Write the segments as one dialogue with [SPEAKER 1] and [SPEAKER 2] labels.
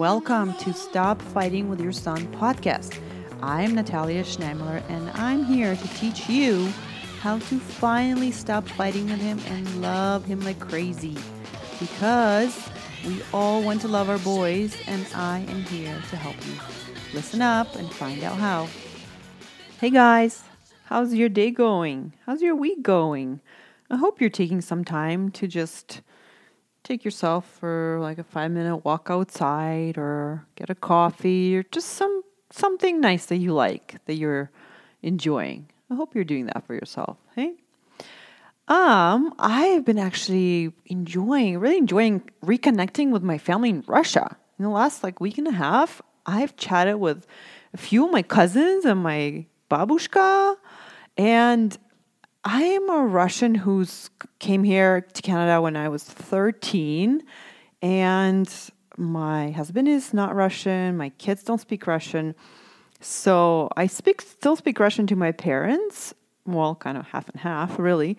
[SPEAKER 1] Welcome to Stop Fighting with Your Son podcast. I'm Natalia Schneimler, and I'm here to teach you how to finally stop fighting with him and love him like crazy. Because we all want to love our boys, and I am here to help you. Listen up and find out how. Hey guys, how's your day going? How's your week going? I hope you're taking some time to just take yourself for like a five minute walk outside or get a coffee or just some something nice that you like that you're enjoying. I hope you're doing that for yourself. Hey? Um, I've been actually enjoying, really enjoying reconnecting with my family in Russia. In the last like week and a half, I've chatted with a few of my cousins and my babushka, and I am a Russian who's came here to Canada when I was 13 and my husband is not Russian, my kids don't speak Russian. So I speak still speak Russian to my parents, well, kind of half and half, really.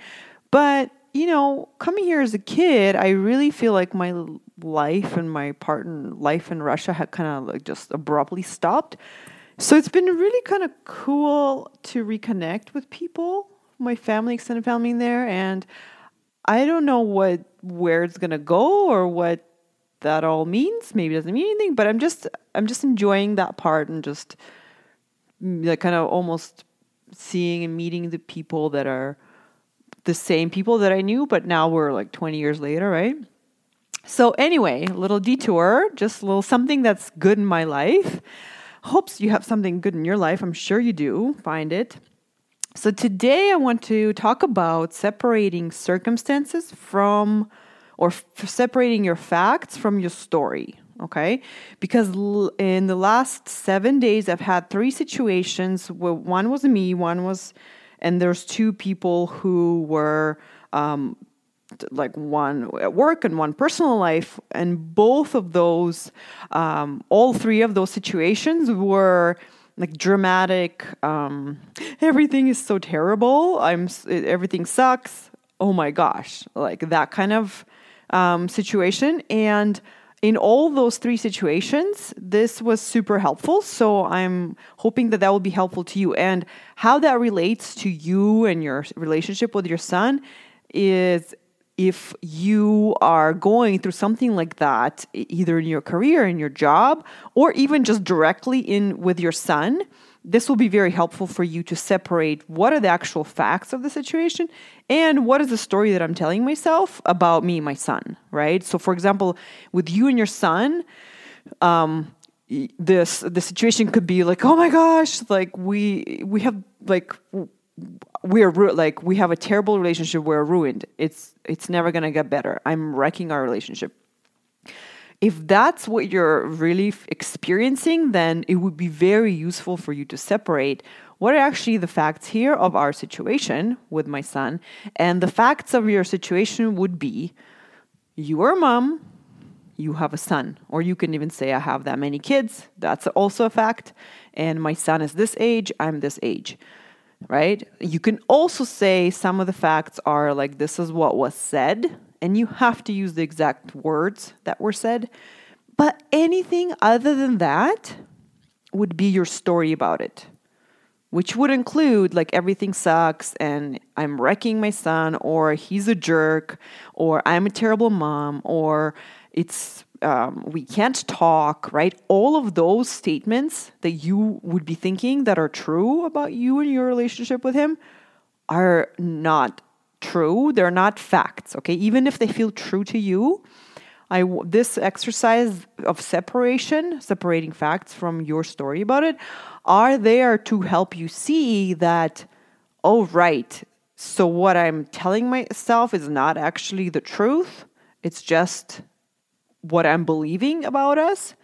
[SPEAKER 1] But, you know, coming here as a kid, I really feel like my life and my part in life in Russia had kind of like just abruptly stopped. So it's been really kind of cool to reconnect with people my family, extended family in there, and I don't know what where it's gonna go or what that all means. Maybe doesn't mean anything, but I'm just I'm just enjoying that part and just mm, like kind of almost seeing and meeting the people that are the same people that I knew, but now we're like 20 years later, right? So anyway, little detour, just a little something that's good in my life. Hopes you have something good in your life. I'm sure you do. Find it. So, today I want to talk about separating circumstances from or f- separating your facts from your story. Okay. Because l- in the last seven days, I've had three situations where one was me, one was, and there's two people who were, um, like one at work and one personal life and both of those um, all three of those situations were like dramatic um everything is so terrible. I'm everything sucks. Oh my gosh. Like that kind of um, situation. And in all those three situations this was super helpful. So i'm hoping that that will be helpful to you. And how that relates to you and your relationship with your son is if you are going through something like that, either in your career, in your job, or even just directly in with your son, this will be very helpful for you to separate what are the actual facts of the situation and what is the story that I'm telling myself about me and my son, right? So, for example, with you and your son, um, this the situation could be like, oh my gosh, like we we have like we're like we have a terrible relationship we're ruined. It's it's never going to get better. I'm wrecking our relationship. If that's what you're really experiencing then it would be very useful for you to separate what are actually the facts here of our situation with my son and the facts of your situation would be you are a mom you have a son. Or you can even say i have that many kids. That's also a fact. And my son is this age i'm this age right? You can also say some of the facts are like, this is what was said, and you have to use the exact words that were said. But anything other than that would be your story about it, which would include like everything sucks and I'm wrecking my son, or he's a jerk, or I'm a terrible mom, or it's um, we can't talk, right? All of those statements that you would be thinking that are true about you and your relationship with him are not true. They're not facts, okay? Even if they feel true to you, I this exercise of separation, separating facts from your story about it, are there to help you see that, oh, right. So what I'm telling myself is not actually the truth. It's just what I'm believing about us,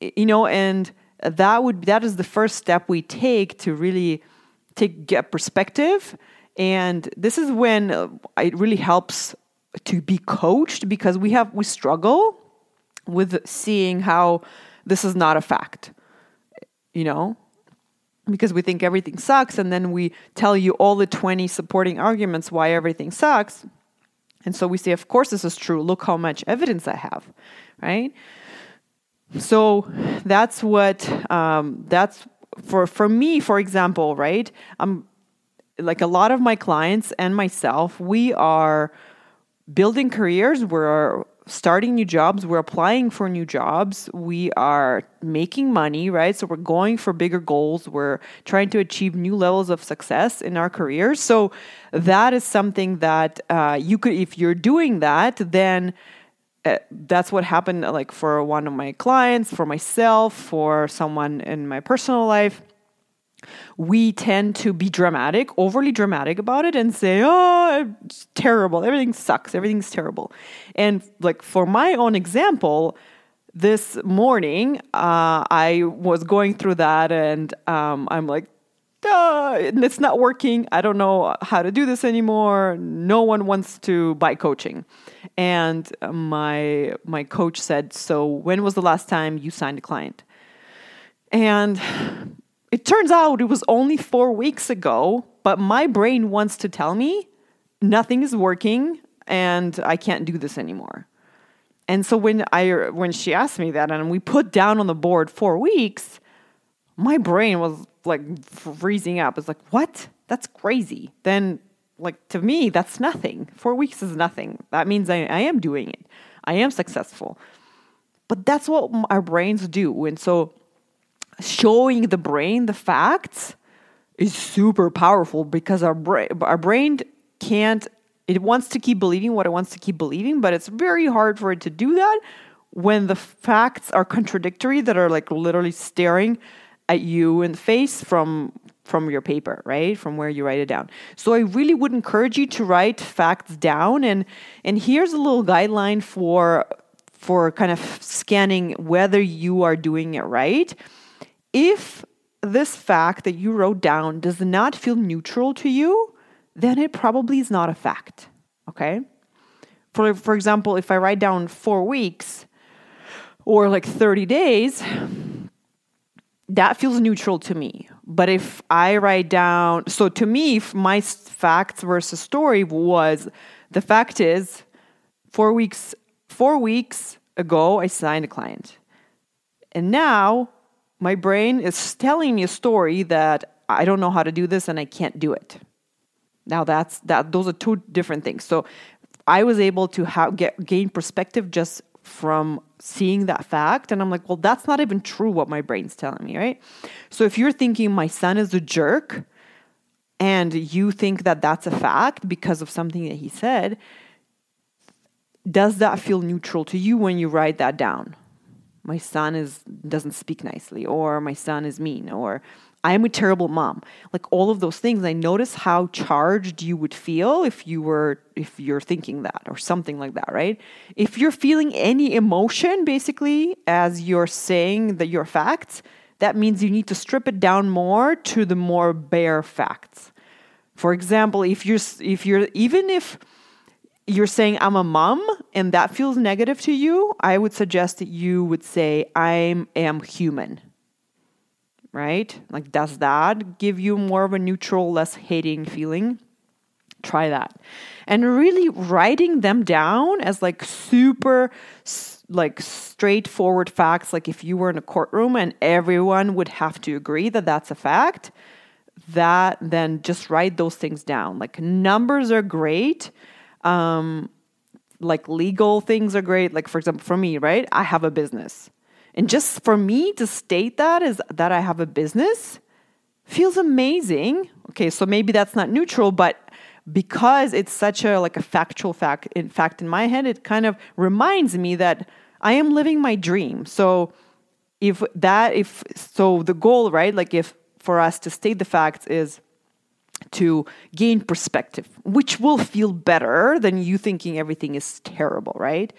[SPEAKER 1] you know, and that would that is the first step we take to really take get perspective. And this is when uh, it really helps to be coached because we have we struggle with seeing how this is not a fact, you know, because we think everything sucks, and then we tell you all the twenty supporting arguments why everything sucks and so we say, of course, this is true. Look how much evidence I have, right? So that's what um, that's for for me. For example, right? I'm like a lot of my clients and myself. We are building careers. We're starting new jobs, we're applying for new jobs, we are making money, right? So we're going for bigger goals, we're trying to achieve new levels of success in our careers. So that is something that uh, you could, if you're doing that, then. Uh, that's what happened like for one of my clients for myself for someone in my personal life we tend to be dramatic, overly dramatic about it and say, oh, it's terrible. Everything sucks. Everything's terrible. And like for my own example, this morning, uh, I was going through that and um, I'm like, uh, it's not working. I don't know how to do this anymore. No one wants to buy coaching. And my my coach said, "So when was the last time you signed a client?" And it turns out it was only four weeks ago, but my brain wants to tell me nothing is working and I can't do this anymore. And so when I when she asked me that and we put down on the board four weeks, my brain was like freezing up. It's like, what? That's crazy. Then like to me, that's nothing. Four weeks is nothing. That means I, I am doing it. I am successful. But that's what our brains do. And so showing the brain the facts is super powerful because our brain our brain can't it wants to keep believing what it wants to keep believing but it's very hard for it to do that when the facts are contradictory that are like literally staring at you in the face from from your paper right? From where you write it down. So i really would encourage you to write facts down and and here's a little guideline for for kind of scanning whether you are doing it right if this fact that you wrote down does not feel neutral to you, then it probably is not a fact. Okay? For, for example, if I write down four weeks or like 30 days, that feels neutral to me. But if I write down, so to me, my facts versus story was the fact is four weeks, four weeks ago, I signed a client. And now my brain is telling me a story that I don't know how to do this and I can't do it. Now that's that those are two different things. So I was able to have, get gain perspective just from seeing that fact and I'm like, well that's not even true what my brain's telling me, right? So if you're thinking my son is a jerk and you think that that's a fact because of something that he said, does that feel neutral to you when you write that down? My son is doesn't speak nicely or my son is mean or I am a terrible mom. Like all of those things, I notice how charged you would feel if you were if you're thinking that or something like that, right? If you're feeling any emotion basically as you're saying that your facts, that means you need to strip it down more to the more bare facts. For example, if you're if you're even if you're saying I'm a mom and that feels negative to you, I would suggest that you would say I am human. Right? Like, does that give you more of a neutral, less hating feeling? Try that. And really writing them down as like super like straightforward facts like if you were in a courtroom and everyone would have to agree that that's a fact that then just write those things down like numbers are great um, like legal things are great. Like, for example, for me, right? I have a business. And just for me to state that is that I have a business feels amazing. Okay, so maybe that's not neutral, but because it's such a like a factual fact in fact in my head it kind of reminds me that I am living my dream. So if that if so the goal, right? Like if for us to state the facts is to gain perspective, which will feel better than you thinking everything is terrible, right?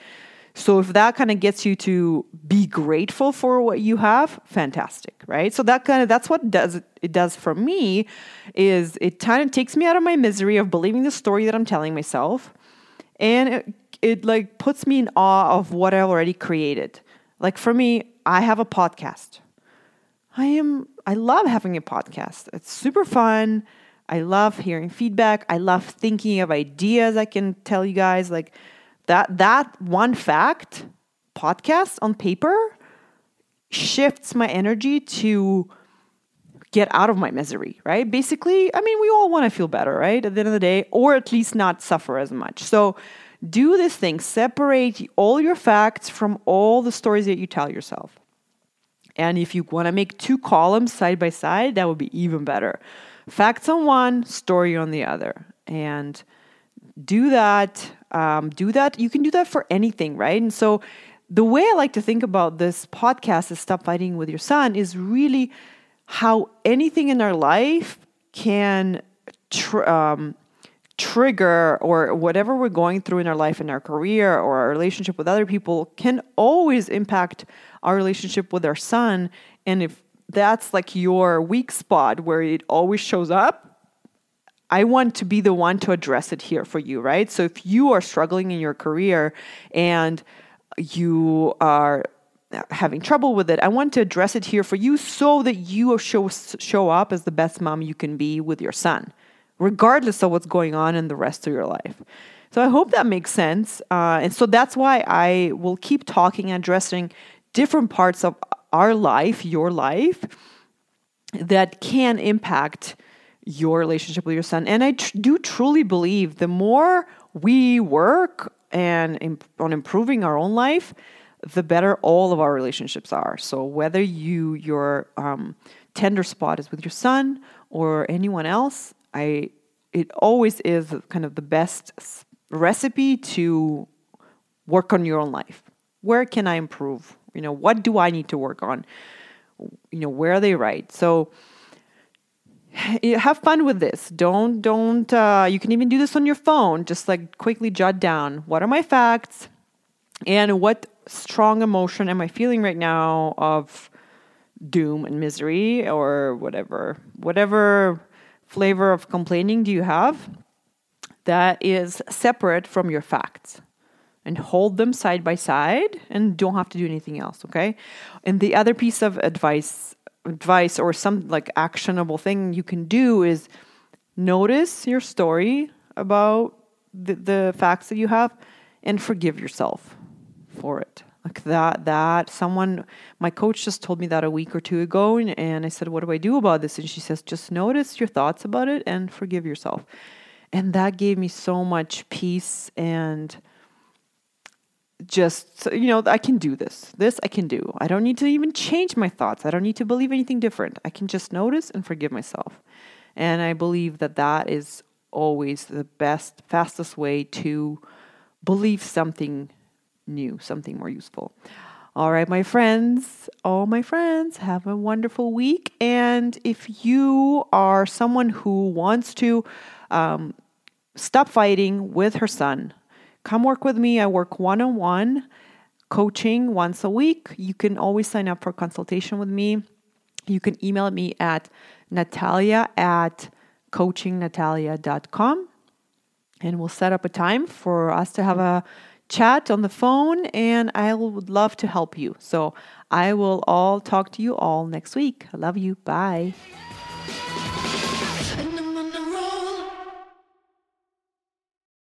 [SPEAKER 1] So if that kind of gets you to be grateful for what you have, fantastic, right? So that kind of that's what does it does for me is it kind of takes me out of my misery of believing the story that I'm telling myself and it, it like puts me in awe of what I already created. Like for me, I have a podcast. I am I love having a podcast. It's super fun. I love hearing feedback. I love thinking of ideas I can tell you guys like that that one fact podcast on paper shifts my energy to get out of my misery, right? Basically, I mean, we all want to feel better, right? At the end of the day, or at least not suffer as much. So do this thing separate all your facts from all the stories that you tell yourself. And if you want to make two columns side by side, that would be even better. Facts on one, story on the other. And do that. Um, do that. You can do that for anything, right? And so the way I like to think about this podcast is Stop Fighting with Your Son is really how anything in our life can tr- um, trigger or whatever we're going through in our life, in our career, or our relationship with other people can always impact our relationship with our son. And if that's like your weak spot where it always shows up, I want to be the one to address it here for you, right? So if you are struggling in your career and you are having trouble with it, I want to address it here for you so that you show show up as the best mom you can be with your son, regardless of what's going on in the rest of your life. So I hope that makes sense, uh, and so that's why I will keep talking and addressing different parts of our life, your life, that can impact your relationship with your son. And I tr- do truly believe the more we work and imp- on improving our own life, the better all of our relationships are. So whether you your um, tender spot is with your son or anyone else, I it always is kind of the best recipe to work on your own life. Where can I improve? You know, what do I need to work on? You know, where are they right? So have fun with this. Don't don't. Uh, you can even do this on your phone. Just like quickly jot down what are my facts, and what strong emotion am I feeling right now of doom and misery or whatever whatever flavor of complaining do you have that is separate from your facts and hold them side by side and don't have to do anything else okay? And the other piece of advice advice or some like actionable thing you can do is notice your story about the, the facts that you have and forgive yourself for it. Like that that someone my coach just told me that a week or two ago and, and i said what do i do about this? And she says just notice your thoughts about it and forgive yourself. And that gave me so much peace and just you know i can do this this i can do. I don't need to even change my thoughts. I don't need to believe anything different. I can just notice and forgive myself. And i believe that that is always the best fastest way to believe something new something more useful. All right my friends all my friends have a wonderful week. And if you are someone who wants to um, stop fighting with her son come work with me. I work one on one coaching once a week. You can always sign up for consultation with me. You can email me at natalia at coachingnatalia.com and we'll set up a time for us to have a chat on the phone and I would love to help you. So I will all talk to you all next week. I love you. Bye.